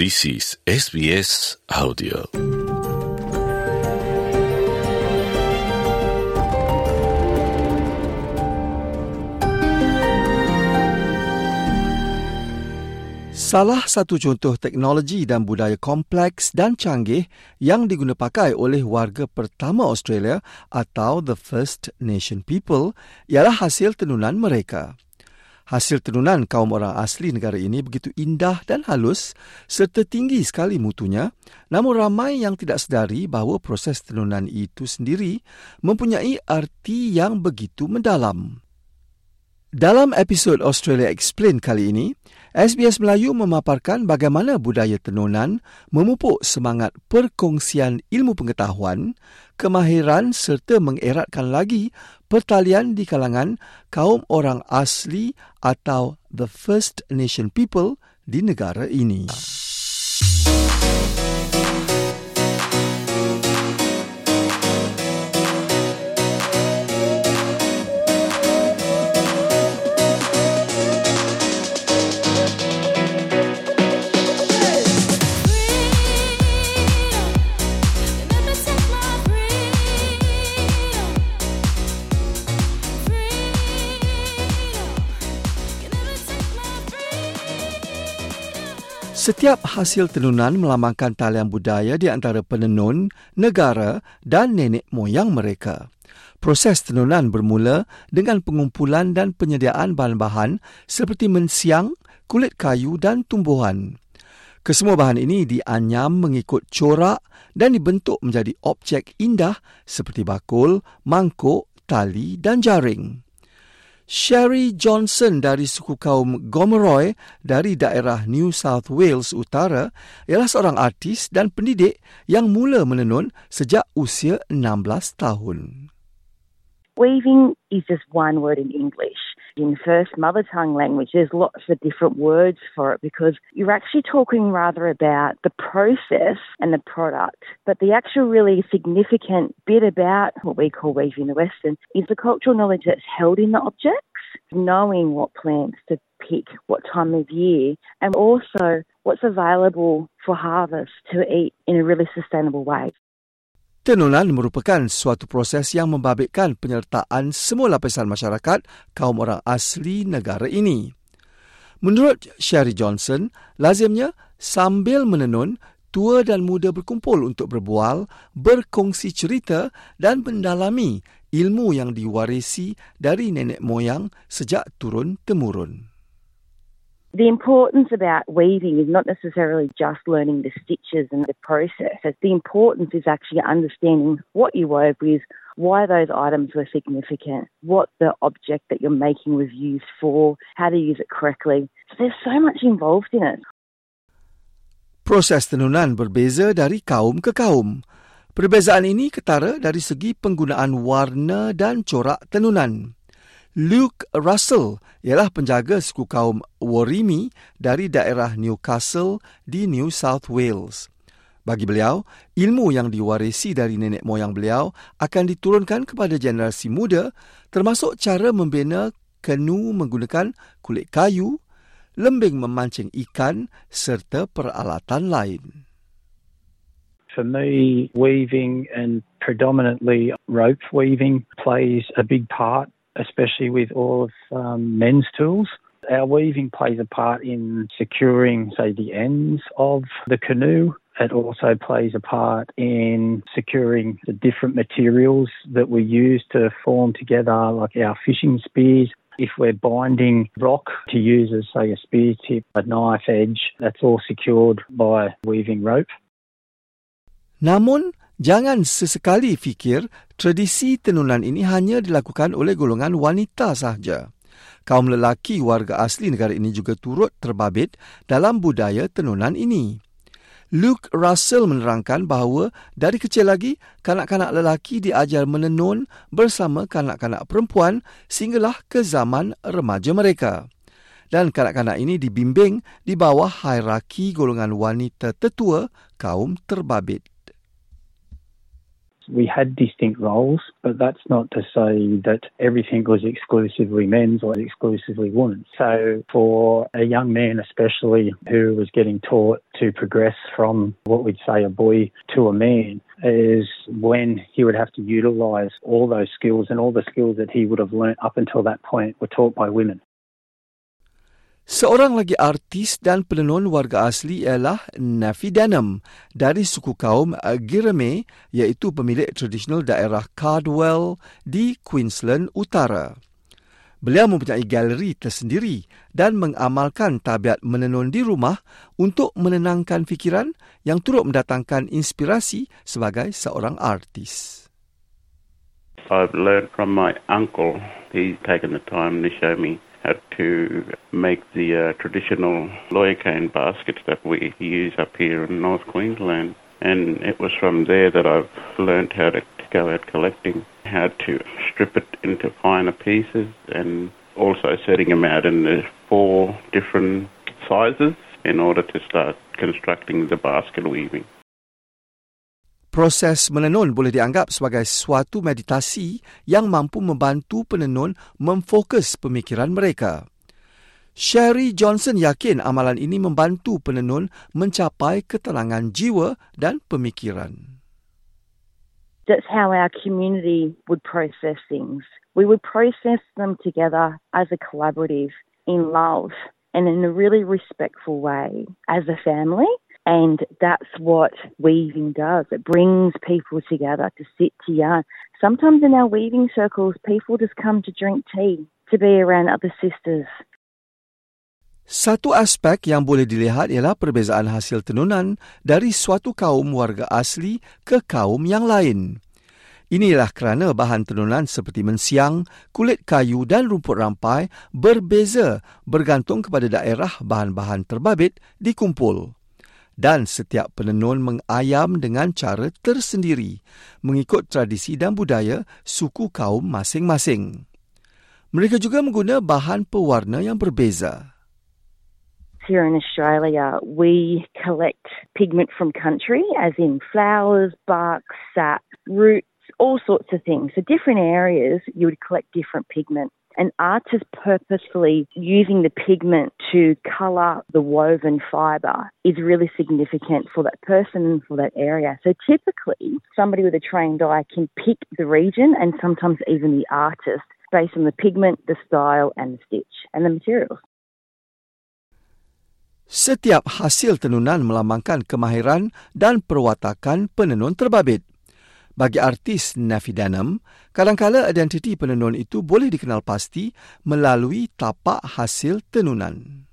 This is SBS Audio. Salah satu contoh teknologi dan budaya kompleks dan canggih yang diguna pakai oleh warga pertama Australia atau the First Nation People ialah hasil tenunan mereka. Hasil tenunan kaum orang asli negara ini begitu indah dan halus serta tinggi sekali mutunya, namun ramai yang tidak sedari bahawa proses tenunan itu sendiri mempunyai arti yang begitu mendalam. Dalam episod Australia Explain kali ini, SBS Melayu memaparkan bagaimana budaya tenunan memupuk semangat perkongsian ilmu pengetahuan, kemahiran serta mengeratkan lagi pertalian di kalangan kaum orang asli atau the First Nation People di negara ini. Setiap hasil tenunan melambangkan talian budaya di antara penenun, negara dan nenek moyang mereka. Proses tenunan bermula dengan pengumpulan dan penyediaan bahan-bahan seperti mensiang, kulit kayu dan tumbuhan. Kesemua bahan ini dianyam mengikut corak dan dibentuk menjadi objek indah seperti bakul, mangkuk, tali dan jaring. Sherry Johnson dari suku kaum Gomeroi dari daerah New South Wales Utara ialah seorang artis dan pendidik yang mula menenun sejak usia 16 tahun. Weaving is just one word in English. In first mother tongue language, there's lots of different words for it because you're actually talking rather about the process and the product. But the actual really significant bit about what we call weaving in the Western is the cultural knowledge that's held in the objects, knowing what plants to pick, what time of year, and also what's available for harvest to eat in a really sustainable way. Tenunan merupakan suatu proses yang membabitkan penyertaan semua lapisan masyarakat kaum orang asli negara ini. Menurut Sherry Johnson, lazimnya sambil menenun, tua dan muda berkumpul untuk berbual, berkongsi cerita dan mendalami ilmu yang diwarisi dari nenek moyang sejak turun-temurun. The importance about weaving is not necessarily just learning the stitches and the process. The importance is actually understanding what you wove with, why those items were significant, what the object that you're making was used for, how to use it correctly. So there's so much involved in it. Proses tenunan berbeza dari kaum ke kaum. Perbezaan ini ketara dari segi penggunaan warna dan corak tenunan. Luke Russell ialah penjaga suku kaum Warimi dari daerah Newcastle di New South Wales. Bagi beliau, ilmu yang diwarisi dari nenek moyang beliau akan diturunkan kepada generasi muda termasuk cara membina kenu menggunakan kulit kayu, lembing memancing ikan serta peralatan lain. For me, weaving and predominantly rope weaving plays a big part especially with all of um, men's tools. Our weaving plays a part in securing, say, the ends of the canoe. It also plays a part in securing the different materials that we use to form together, like our fishing spears. If we're binding rock to use as, say, a spear tip, a knife edge, that's all secured by weaving rope. Namun, Jangan sesekali fikir tradisi tenunan ini hanya dilakukan oleh golongan wanita sahaja. Kaum lelaki warga asli negara ini juga turut terbabit dalam budaya tenunan ini. Luke Russell menerangkan bahawa dari kecil lagi kanak-kanak lelaki diajar menenun bersama kanak-kanak perempuan sehinggalah ke zaman remaja mereka. Dan kanak-kanak ini dibimbing di bawah hierarki golongan wanita tetua kaum terbabit. We had distinct roles, but that's not to say that everything was exclusively men's or exclusively women's. So for a young man especially who was getting taught to progress from what we'd say a boy to a man is when he would have to utilise all those skills and all the skills that he would have learnt up until that point were taught by women. Seorang lagi artis dan penenun warga asli ialah Nafi Denham dari suku kaum Gireme iaitu pemilik tradisional daerah Cardwell di Queensland Utara. Beliau mempunyai galeri tersendiri dan mengamalkan tabiat menenun di rumah untuk menenangkan fikiran yang turut mendatangkan inspirasi sebagai seorang artis. I've learned from my uncle. He's taken the time to show me how to make the uh, traditional lawyer cane baskets that we use up here in North Queensland. And it was from there that I've learned how to go out collecting, how to strip it into finer pieces, and also setting them out in the four different sizes in order to start constructing the basket weaving. Proses menenun boleh dianggap sebagai suatu meditasi yang mampu membantu penenun memfokus pemikiran mereka. Sherry Johnson yakin amalan ini membantu penenun mencapai ketenangan jiwa dan pemikiran. That's how our community would process things. We would process them together as a collaborative in love and in a really respectful way as a family And that's what weaving does. It brings people together to sit to yarn. Sometimes in our weaving circles, people just come to drink tea, to be around other sisters. Satu aspek yang boleh dilihat ialah perbezaan hasil tenunan dari suatu kaum warga asli ke kaum yang lain. Inilah kerana bahan tenunan seperti mensiang, kulit kayu dan rumput rampai berbeza bergantung kepada daerah bahan-bahan terbabit dikumpul dan setiap penenun mengayam dengan cara tersendiri mengikut tradisi dan budaya suku kaum masing-masing. Mereka juga menggunakan bahan pewarna yang berbeza. Here in Australia, we collect pigment from country, as in flowers, bark, sap, roots, all sorts of things. So different areas, you would collect different pigment. An artist purposefully using the pigment to colour the woven fibre is really significant for that person and for that area. So typically, somebody with a trained eye can pick the region and sometimes even the artist based on the pigment, the style, and the stitch and the materials. Setiap hasil tenunan melambangkan kemahiran dan perwatakan penenun terbabit. Bagi artis Nafi kadangkala identiti penenun itu boleh dikenal pasti melalui tapak hasil tenunan.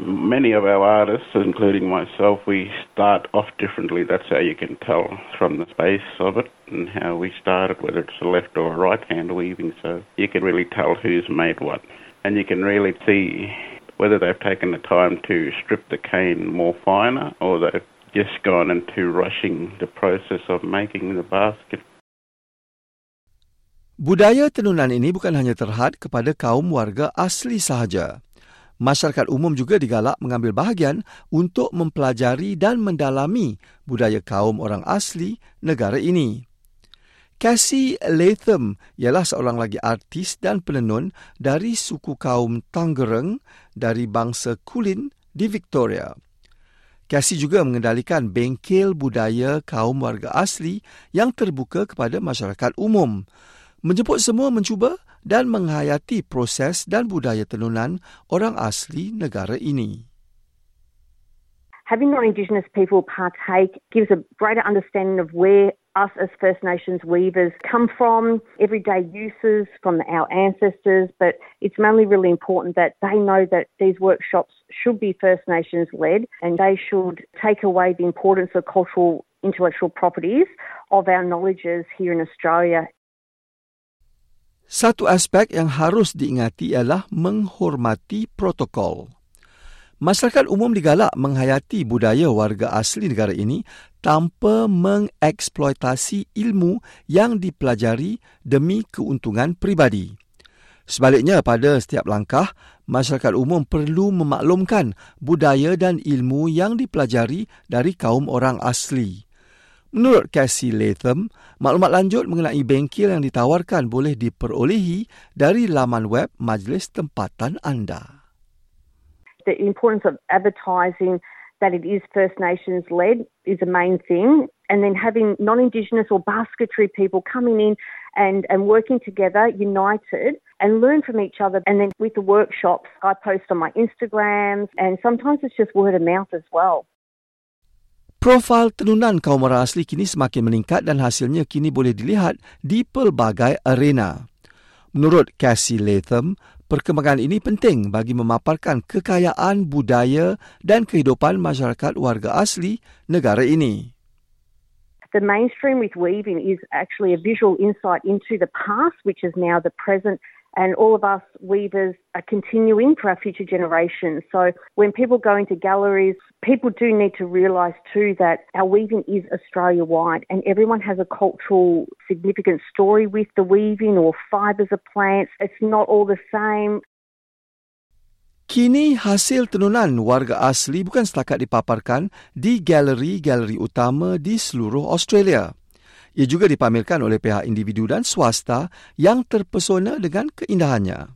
Many of our artists, including myself, we start off differently. That's how you can tell from the space of it and how we started, whether it's a left or a right hand weaving. So you can really tell who's made what. And you can really see whether they've taken the time to strip the cane more finer or they've just gone into rushing the process of making the basket. Budaya tenunan ini bukan hanya terhad kepada kaum warga asli sahaja. Masyarakat umum juga digalak mengambil bahagian untuk mempelajari dan mendalami budaya kaum orang asli negara ini. Cassie Latham ialah seorang lagi artis dan penenun dari suku kaum Tangerang dari bangsa Kulin di Victoria. Cassie juga mengendalikan bengkel budaya kaum warga asli yang terbuka kepada masyarakat umum. Menjemput semua mencuba dan menghayati proses dan budaya tenunan orang asli negara ini. Having non-Indigenous people partake gives a greater understanding of where us as First Nations weavers come from, everyday uses from our ancestors, but it's mainly really important that they know that these workshops should be First Nations led and they should take away the importance of cultural intellectual properties of our knowledges here in Australia. Satu aspek yang harus diingati ialah menghormati protokol. Masyarakat umum digalak menghayati budaya warga asli negara ini tanpa mengeksploitasi ilmu yang dipelajari demi keuntungan pribadi. Sebaliknya, pada setiap langkah, masyarakat umum perlu memaklumkan budaya dan ilmu yang dipelajari dari kaum orang asli. Menurut Cassie Latham, maklumat lanjut mengenai bengkel yang ditawarkan boleh diperolehi dari laman web majlis tempatan anda. The importance of advertising that it is First Nations led is a main thing. And then having non Indigenous or basketry people coming in and, and working together, united, and learn from each other. And then with the workshops, I post on my Instagrams, and sometimes it's just word of mouth as well. Profil tenunan kaum orang asli kini semakin meningkat dan hasilnya kini boleh dilihat di pelbagai arena. Menurut Cassie Latham, perkembangan ini penting bagi memaparkan kekayaan budaya dan kehidupan masyarakat warga asli negara ini. The mainstream with weaving is actually a visual insight into the past, which is now the present and all of us weavers are continuing for our future generations. So when people go into galleries, people do need to realise too that our weaving is Australia wide and everyone has a cultural significant story with the weaving or fibres of plants. It's not all the same. Kini hasil tenunan warga asli bukan setakat dipaparkan di galeri-galeri utama di seluruh Australia. Ia juga dipamerkan oleh pihak individu dan swasta yang terpesona dengan keindahannya.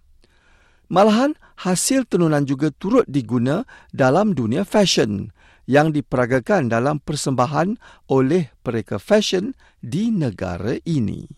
Malahan, hasil tenunan juga turut diguna dalam dunia fashion yang diperagakan dalam persembahan oleh mereka fashion di negara ini.